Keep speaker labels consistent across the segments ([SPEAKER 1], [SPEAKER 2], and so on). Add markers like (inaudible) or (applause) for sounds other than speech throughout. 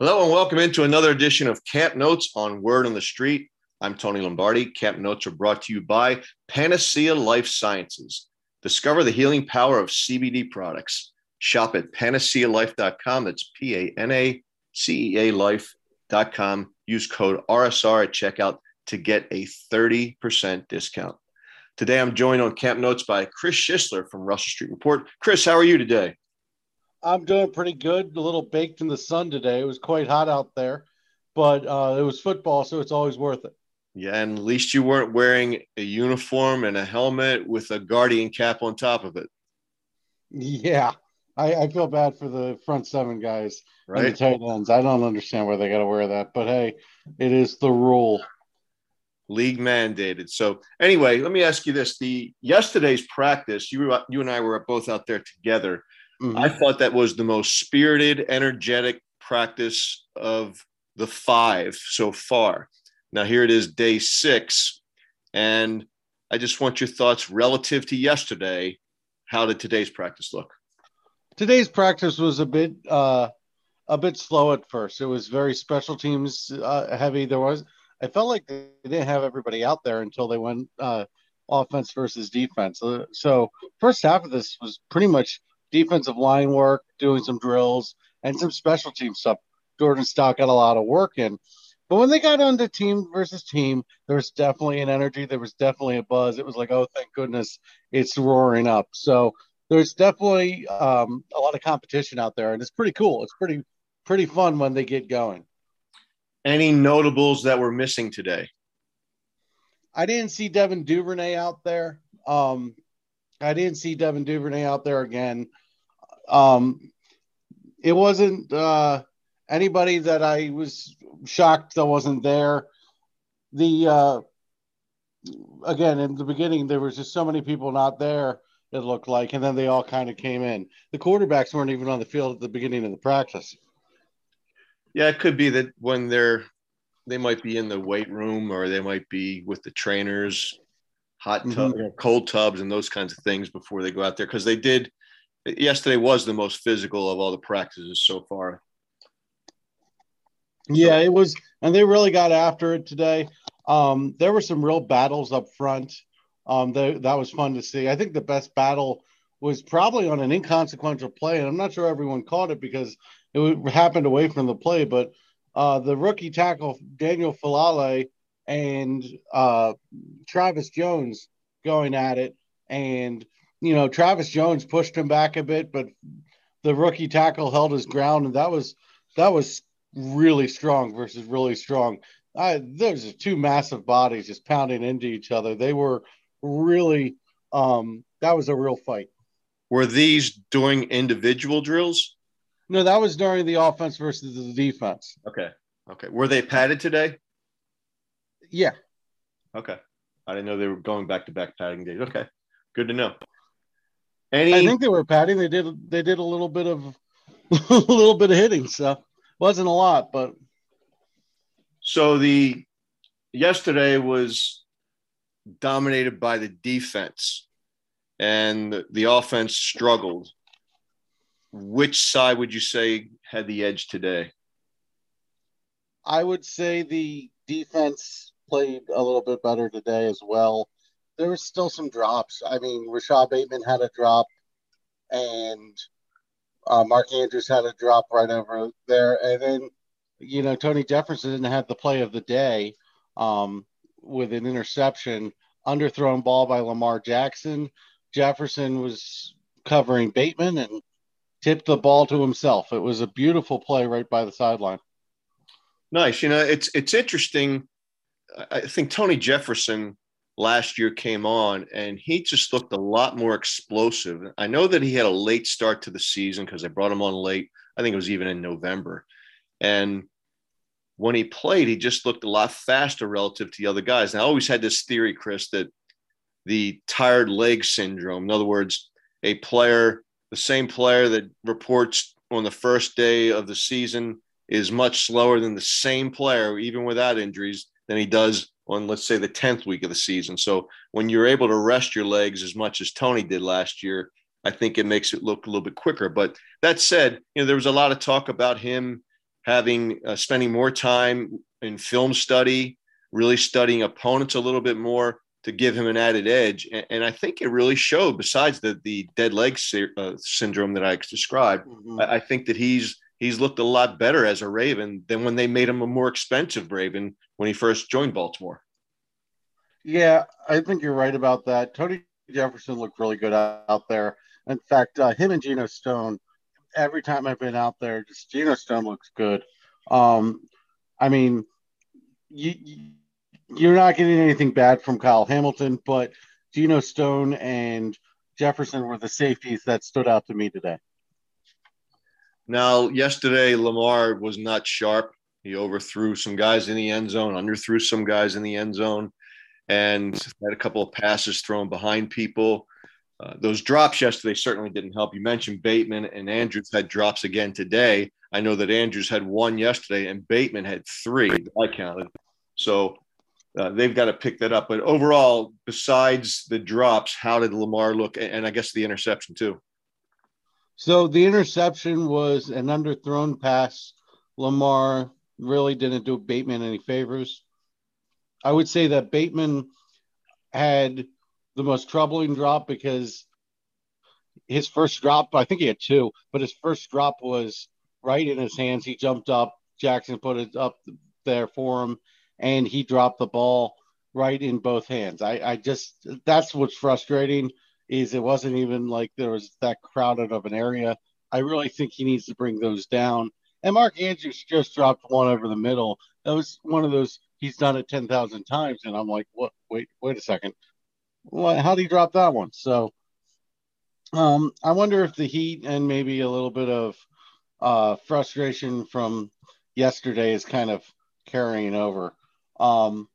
[SPEAKER 1] Hello and welcome into another edition of Camp Notes on Word on the Street. I'm Tony Lombardi. Camp Notes are brought to you by Panacea Life Sciences. Discover the healing power of CBD products. Shop at panacealife.com. That's P A N A C E A life.com. Use code RSR at checkout to get a 30% discount. Today I'm joined on Camp Notes by Chris Schisler from Russell Street Report. Chris, how are you today?
[SPEAKER 2] I'm doing pretty good. A little baked in the sun today. It was quite hot out there, but uh, it was football, so it's always worth it.
[SPEAKER 1] Yeah, and at least you weren't wearing a uniform and a helmet with a guardian cap on top of it.
[SPEAKER 2] Yeah, I, I feel bad for the front seven guys
[SPEAKER 1] right?
[SPEAKER 2] and the tight ends. I don't understand why they got to wear that, but hey, it is the rule.
[SPEAKER 1] League mandated. So anyway, let me ask you this: the yesterday's practice, you you and I were both out there together. Mm-hmm. I thought that was the most spirited, energetic practice of the five so far. Now, here it is, day six. And I just want your thoughts relative to yesterday. How did today's practice look?
[SPEAKER 2] Today's practice was a bit uh, a bit slow at first. It was very special teams uh, heavy. There was I felt like they didn't have everybody out there until they went uh, offense versus defense. So, so first half of this was pretty much defensive line work, doing some drills, and some special team stuff. Jordan Stout got a lot of work in. But when they got onto team versus team, there was definitely an energy. There was definitely a buzz. It was like, oh, thank goodness it's roaring up. So there's definitely um, a lot of competition out there, and it's pretty cool. It's pretty pretty fun when they get going.
[SPEAKER 1] Any notables that were missing today?
[SPEAKER 2] I didn't see Devin Duvernay out there. Um, I didn't see Devin Duvernay out there again. Um, it wasn't uh, anybody that I was shocked that wasn't there. The uh, again in the beginning there was just so many people not there. It looked like, and then they all kind of came in. The quarterbacks weren't even on the field at the beginning of the practice.
[SPEAKER 1] Yeah, it could be that when they're they might be in the weight room or they might be with the trainers hot tub, mm-hmm. cold tubs, and those kinds of things before they go out there because they did. Yesterday was the most physical of all the practices so far.
[SPEAKER 2] Yeah, it was, and they really got after it today. Um, there were some real battles up front. Um, they, that was fun to see. I think the best battle was probably on an inconsequential play, and I'm not sure everyone caught it because it happened away from the play. But uh, the rookie tackle Daniel Faalele and uh, Travis Jones going at it. And, you know, Travis Jones pushed him back a bit, but the rookie tackle held his ground. And that was, that was really strong versus really strong. I, there's two massive bodies just pounding into each other. They were really, um, that was a real fight.
[SPEAKER 1] Were these doing individual drills?
[SPEAKER 2] No, that was during the offense versus the defense.
[SPEAKER 1] Okay. Okay. Were they padded today?
[SPEAKER 2] Yeah.
[SPEAKER 1] Okay. I didn't know they were going back to back padding days. Okay. Good to know. Any
[SPEAKER 2] I think they were padding. They did they did a little bit of (laughs) a little bit of hitting, so wasn't a lot, but
[SPEAKER 1] so the yesterday was dominated by the defense and the offense struggled. Which side would you say had the edge today?
[SPEAKER 2] I would say the defense played a little bit better today as well. There was still some drops. I mean, Rashad Bateman had a drop, and uh, Mark Andrews had a drop right over there. And then, you know, Tony Jefferson didn't have the play of the day um, with an interception, underthrown ball by Lamar Jackson. Jefferson was covering Bateman and tipped the ball to himself. It was a beautiful play right by the sideline.
[SPEAKER 1] Nice. You know, it's it's interesting I think Tony Jefferson last year came on and he just looked a lot more explosive. I know that he had a late start to the season because they brought him on late. I think it was even in November. And when he played, he just looked a lot faster relative to the other guys. And I always had this theory, Chris, that the tired leg syndrome, in other words, a player, the same player that reports on the first day of the season is much slower than the same player, even without injuries, than he does on, let's say, the 10th week of the season. So when you're able to rest your legs as much as Tony did last year, I think it makes it look a little bit quicker. But that said, you know, there was a lot of talk about him having uh, spending more time in film study, really studying opponents a little bit more to give him an added edge. And, and I think it really showed. Besides the the dead leg uh, syndrome that I described, mm-hmm. I, I think that he's he's looked a lot better as a Raven than when they made him a more expensive Raven when he first joined Baltimore.
[SPEAKER 2] Yeah, I think you're right about that. Tony Jefferson looked really good out there. In fact, uh, him and Geno Stone, every time I've been out there, just Geno Stone looks good. Um, I mean, you, you're not getting anything bad from Kyle Hamilton, but Geno Stone and Jefferson were the safeties that stood out to me today.
[SPEAKER 1] Now, yesterday, Lamar was not sharp. He overthrew some guys in the end zone, underthrew some guys in the end zone, and had a couple of passes thrown behind people. Uh, those drops yesterday certainly didn't help. You mentioned Bateman and Andrews had drops again today. I know that Andrews had one yesterday and Bateman had three I counted. So uh, they've got to pick that up. But overall, besides the drops, how did Lamar look? And I guess the interception too.
[SPEAKER 2] So the interception was an underthrown pass. Lamar really didn't do Bateman any favors. I would say that Bateman had the most troubling drop because his first drop, I think he had two, but his first drop was right in his hands. He jumped up, Jackson put it up there for him, and he dropped the ball right in both hands. I, I just that's what's frustrating is it wasn't even like there was that crowded of an area. I really think he needs to bring those down. And Mark Andrews just dropped one over the middle. That was one of those he's done it ten thousand times, and I'm like, what? Wait, wait a second. What? How did he drop that one? So, um, I wonder if the heat and maybe a little bit of uh, frustration from yesterday is kind of carrying over. Um,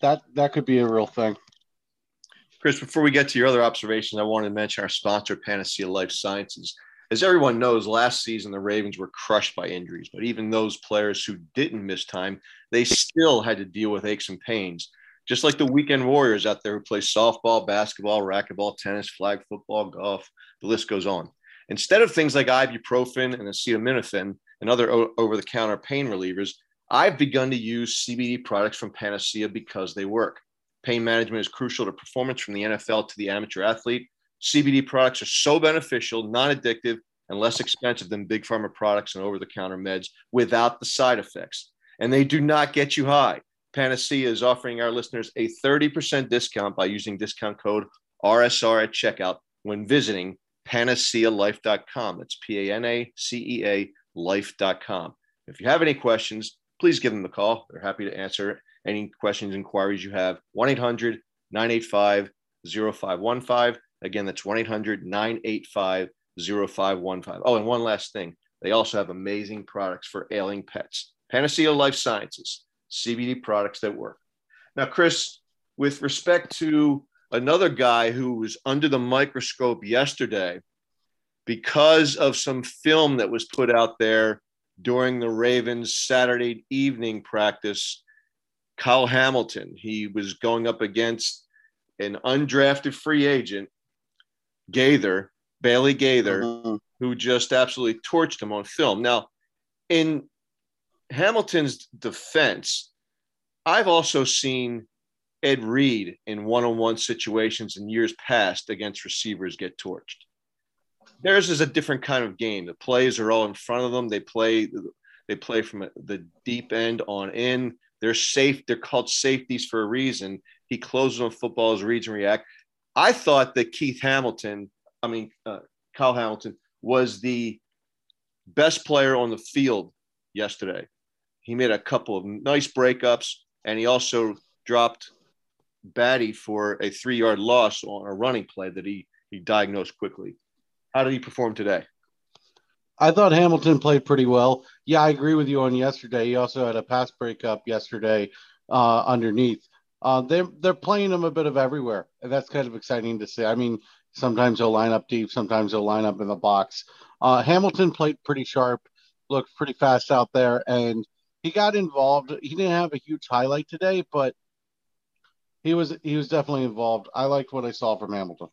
[SPEAKER 2] that that could be a real thing.
[SPEAKER 1] Chris, before we get to your other observations, I wanted to mention our sponsor, Panacea Life Sciences. As everyone knows, last season the Ravens were crushed by injuries, but even those players who didn't miss time, they still had to deal with aches and pains. Just like the weekend warriors out there who play softball, basketball, racquetball, tennis, flag football, golf, the list goes on. Instead of things like ibuprofen and acetaminophen and other over the counter pain relievers, I've begun to use CBD products from Panacea because they work. Pain management is crucial to performance from the NFL to the amateur athlete. CBD products are so beneficial, non addictive, and less expensive than big pharma products and over the counter meds without the side effects. And they do not get you high. Panacea is offering our listeners a 30% discount by using discount code RSR at checkout when visiting panacealife.com. That's P A N A C E A life.com. If you have any questions, please give them a call. They're happy to answer any questions, inquiries you have, 1 800 985 0515. Again, that's 1 800 985 0515. Oh, and one last thing they also have amazing products for ailing pets. Panacea Life Sciences, CBD products that work. Now, Chris, with respect to another guy who was under the microscope yesterday because of some film that was put out there during the Ravens Saturday evening practice Kyle Hamilton. He was going up against an undrafted free agent, Gaither, Bailey Gaither, mm-hmm. who just absolutely torched him on film. Now, in Hamilton's defense, I've also seen Ed Reed in one on one situations in years past against receivers get torched. Theirs is a different kind of game. The plays are all in front of them. They play they play from the deep end on in. They're safe. They're called safeties for a reason. He closes on football as reads and react. I thought that Keith Hamilton, I mean, uh, Kyle Hamilton, was the best player on the field yesterday. He made a couple of nice breakups, and he also dropped Badie for a three yard loss on a running play that he, he diagnosed quickly. How did he perform today?
[SPEAKER 2] I thought Hamilton played pretty well. Yeah, I agree with you on yesterday. He also had a pass breakup yesterday uh, underneath. Uh, they're they're playing him a bit of everywhere, and that's kind of exciting to see. I mean, sometimes he'll line up deep, sometimes he'll line up in the box. Uh, Hamilton played pretty sharp, looked pretty fast out there, and he got involved. He didn't have a huge highlight today, but he was he was definitely involved. I liked what I saw from Hamilton.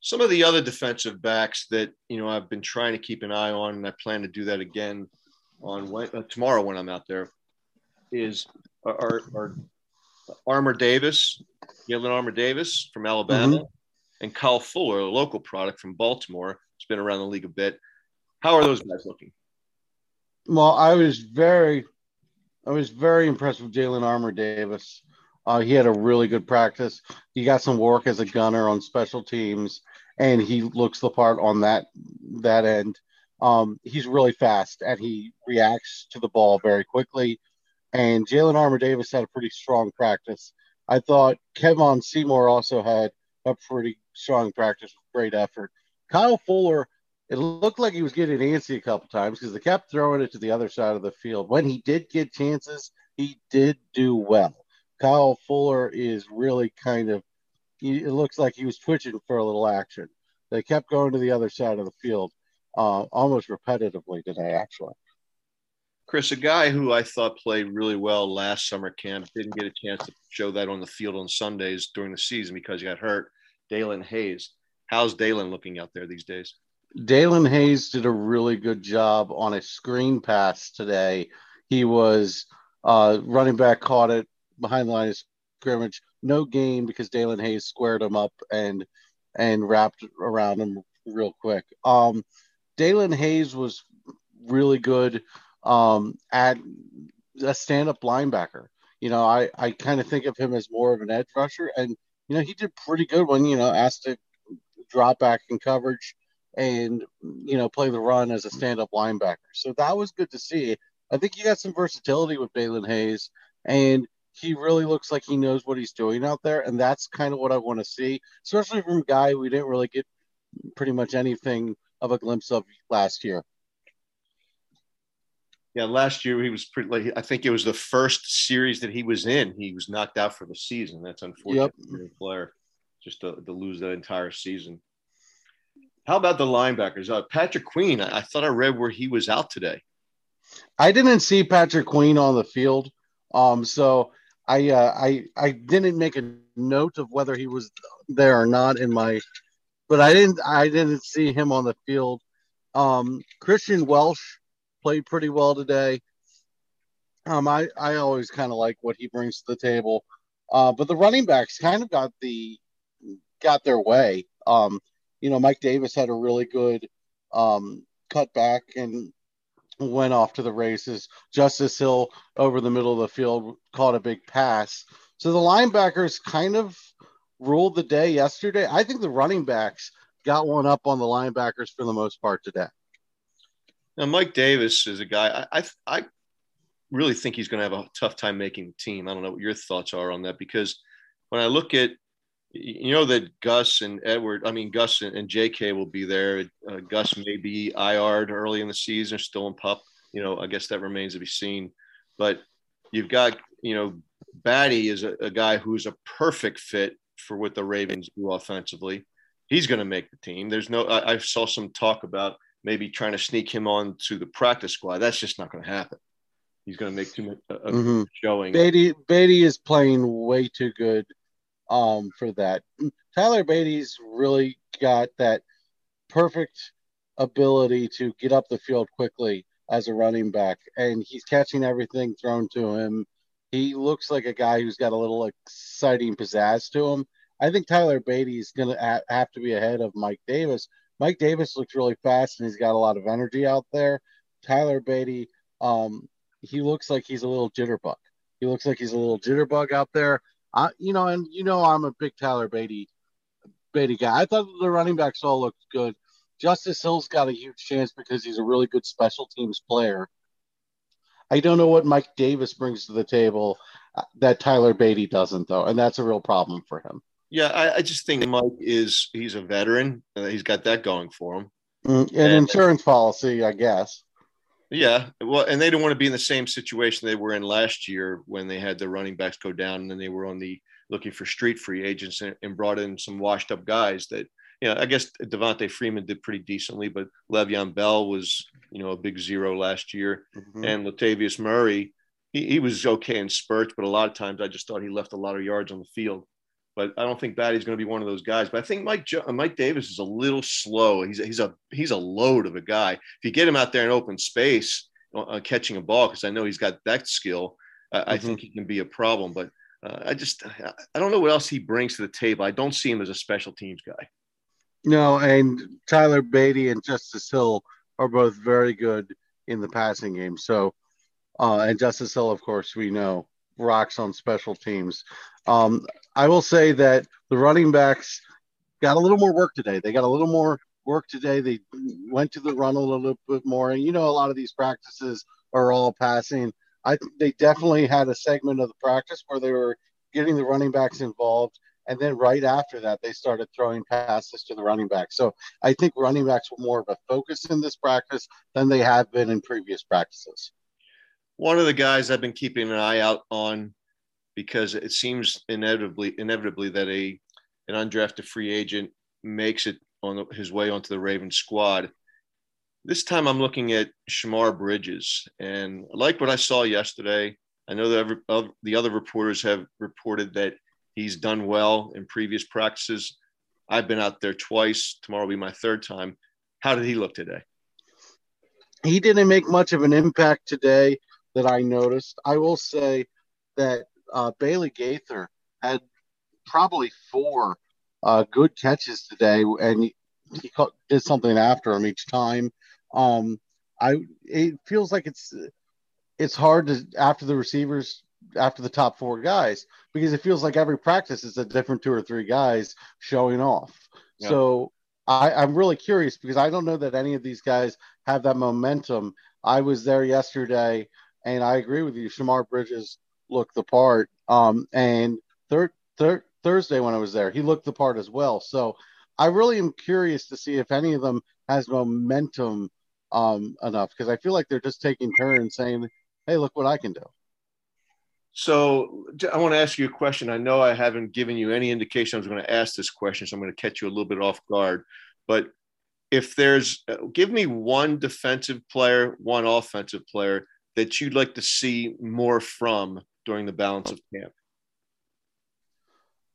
[SPEAKER 1] Some of the other defensive backs that you know I've been trying to keep an eye on, and I plan to do that again on when, uh, tomorrow when I'm out there is our, our Armour Davis, Jalyn Armour Davis from Alabama, mm-hmm. and Kyle Fuller, a local product from Baltimore. It's been around the league a bit. How are those guys looking?
[SPEAKER 2] Well, I was very, I was very impressed with Jalyn Armour Davis. Uh, he had a really good practice. He got some work as a gunner on special teams, and he looks the part on that that end. Um, he's really fast and he reacts to the ball very quickly. And Jalyn Armour Davis had a pretty strong practice. I thought Kevon Seymour also had a pretty strong practice with great effort. Kyle Fuller, it looked like he was getting antsy a couple times because they kept throwing it to the other side of the field. When he did get chances, he did do well. Kyle Fuller is really kind of, it looks like he was twitching for a little action. They kept going to the other side of the field uh, almost repetitively today, actually.
[SPEAKER 1] Chris, a guy who I thought played really well last summer camp didn't get a chance to show that on the field on Sundays during the season because he got hurt. Daelin Hayes. How's Daelin looking out there these days?
[SPEAKER 2] Daelin Hayes did a really good job on a screen pass today. He was uh, running back, caught it behind the line of scrimmage. No gain because Daelin Hayes squared him up and and wrapped around him real quick. Um, Daelin Hayes was really good um, at a stand-up linebacker. You know, I, I kind of think of him as more of an edge rusher, and you know he did pretty good when you know asked to drop back in coverage and you know play the run as a stand-up linebacker. So that was good to see. I think you got some versatility with Daelin Hayes, and he really looks like he knows what he's doing out there, and that's kind of what I want to see, especially from a guy we didn't really get pretty much anything of a glimpse of last year.
[SPEAKER 1] Yeah, last year he was pretty. Like, I think it was the first series that he was in. He was knocked out for the season. That's unfortunate yep. for a player, just to, to, lose that entire season. How about the linebackers? Uh, Patrick Queen. I, I thought I read where he was out today.
[SPEAKER 2] I didn't see Patrick Queen on the field, um, so I uh, I I didn't make a note of whether he was there or not in my but I didn't I didn't see him on the field. Um, Kristian Welch played pretty well today. Um, I I always kind of like what he brings to the table, uh, but the running backs kind of got the got their way. Um, you know, Mike Davis had a really good um, cut back and went off to the races. Justice Hill over the middle of the field caught a big pass. So the linebackers kind of ruled the day yesterday. I think the running backs got one up on the linebackers for the most part today.
[SPEAKER 1] Now, Mike Davis is a guy I, I, I really think he's going to have a tough time making the team. I don't know what your thoughts are on that because when I look at you know that Gus and Edward, I mean Gus and, JK will be there. Uh, Gus may be IR'd early in the season, still in pup. You know, I guess that remains to be seen. But you've got you know Badie is a, a guy who's a perfect fit for what the Ravens do offensively. He's going to make the team. There's no. I, I, saw some talk about maybe trying to sneak him on to the practice squad. That's just not going to happen. He's going to make too much uh, mm-hmm. showing.
[SPEAKER 2] Badie Badie is playing way too good um, for that. Tyler Badie's really got that perfect ability to get up the field quickly as a running back, and he's catching everything thrown to him he looks like a guy who's got a little exciting pizzazz to him. I think Tyler Badie is going to have to be ahead of Mike Davis. Mike Davis looks really fast and he's got a lot of energy out there. Tyler Badie, um, he looks like he's a little jitterbug. He looks like he's a little jitterbug out there. I, you know, and you know, I'm a big Tyler Beatty, Badie guy. I thought the running backs all looked good. Justice Hill's got a huge chance because he's a really good special teams player. I don't know what Mike Davis brings to the table uh, that Tyler Badie doesn't, though, and that's a real problem for him.
[SPEAKER 1] Yeah, I, I just think Mike is he's a veteran. Uh, he's got that going for him.
[SPEAKER 2] Mm, an and, insurance policy, I guess.
[SPEAKER 1] Yeah, well, and they don't want to be in the same situation they were in last year when they had the running backs go down, and then they were on the looking for street free agents and, and brought in some washed up guys that you know, I guess Devonta Freeman did pretty decently, but Le'Veon Bell was, you know, a big zero last year. Mm-hmm. And Latavius Murray, he, he was okay in spurts, but a lot of times I just thought he left a lot of yards on the field. But I don't think Badie's going to be one of those guys. But I think Mike Mike Davis is a little slow. He's a, he's a he's a load of a guy. If you get him out there in open space, on catching a ball because I know he's got that skill. I, mm-hmm. I think he can be a problem, but uh, I just I don't know what else he brings to the table. I don't see him as a special teams guy.
[SPEAKER 2] No, and Tyler Badie and Justice Hill are both very good in the passing game. So, uh, and Justice Hill, of course, we know rocks on special teams. Um, I will say that the running backs got a little more work today. They got a little more work today. They went to the run a little bit more. And you know, a lot of these practices are all passing. I they definitely had a segment of the practice where they were getting the running backs involved. And then right after that, they started throwing passes to the running back. So I think running backs were more of a focus in this practice than they have been in previous practices.
[SPEAKER 1] One of the guys I've been keeping an eye out on because it seems inevitably inevitably that a an undrafted free agent makes it on his way onto the Ravens squad. This time I'm looking at Shemar Bridges, and I like what I saw yesterday. I know that the other reporters have reported that he's done well in previous practices. I've been out there twice. Tomorrow will be my third time. How did he look today?
[SPEAKER 2] He didn't make much of an impact today that I noticed. I will say that uh, Bailey Gaither had probably four uh, good catches today, and he, he did something after him each time. Um, I it feels like it's it's hard to after the receivers after the top four guys because it feels like every practice is a different two or three guys showing off. Yeah. So I, I'm really curious because I don't know that any of these guys have that momentum. I was there yesterday, and I agree with you. Shemar Bridges looked the part. Um, and third, third Thursday when I was there, he looked the part as well. So I really am curious to see if any of them has momentum um, enough because I feel like they're just taking turns saying, "Hey, look what I can do."
[SPEAKER 1] So I want to ask you a question. I know I haven't given you any indication I was going to ask this question, so I'm going to catch you a little bit off guard. But if there's, uh, give me one defensive player, one offensive player that you'd like to see more from during the balance of camp?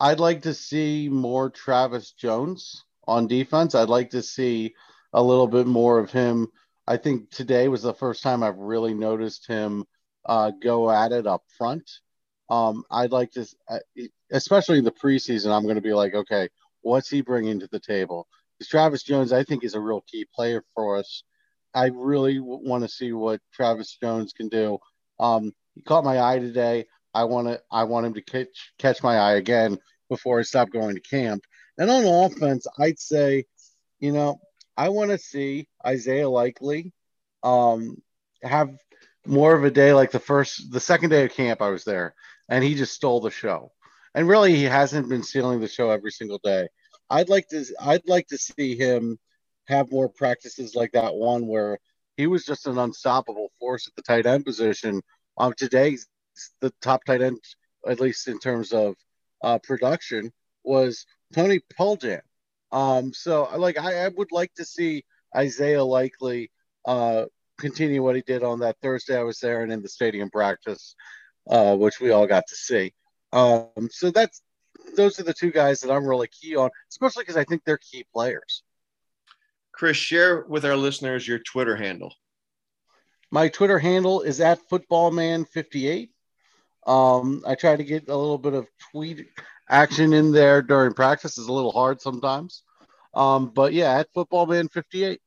[SPEAKER 2] I'd like to see more Travis Jones on defense. I'd like to see a little bit more of him. I think today was the first time I've really noticed him uh, go at it up front. Um, I'd like to, uh, especially in the preseason, I'm going to be like, okay, what's he bringing to the table? Because Travis Jones, I think, is a real key player for us. I really w- want to see what Travis Jones can do. Um, he caught my eye today. I want to I want him to catch catch my eye again before I stop going to camp. And on offense, I'd say, you know, I want to see Isaiah Likely um, have more of a day like the first the second day of camp I was there and he just stole the show. And really he hasn't been stealing the show every single day. I'd like to I'd like to see him have more practices like that one where he was just an unstoppable force at the tight end position. Um, today, the top tight end, at least in terms of uh, production, was Tony Poljan. Um, so, like, I, I, would like to see Isaiah Likely uh, continue what he did on that Thursday I was there and in the stadium practice, uh, which we all got to see. Um, so that's those are the two guys that I'm really key on, especially because I think they're key players.
[SPEAKER 1] Chris, share with our listeners your Twitter handle.
[SPEAKER 2] My Twitter handle is at footballman58. Um, I try to get a little bit of tweet action in there during practice. It's a little hard sometimes. Um, but yeah, at footballman58.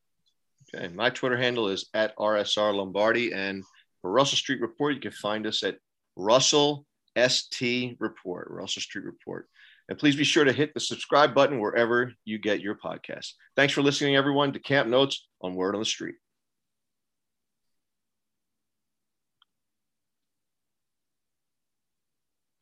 [SPEAKER 1] Okay. My Twitter handle is at RSR Lombardi. And for Russell Street Report, you can find us at Russell ST Report, Russell Street Report. And please be sure to hit the subscribe button wherever you get your podcast. Thanks for listening, everyone, to Camp Notes on Word on the Street.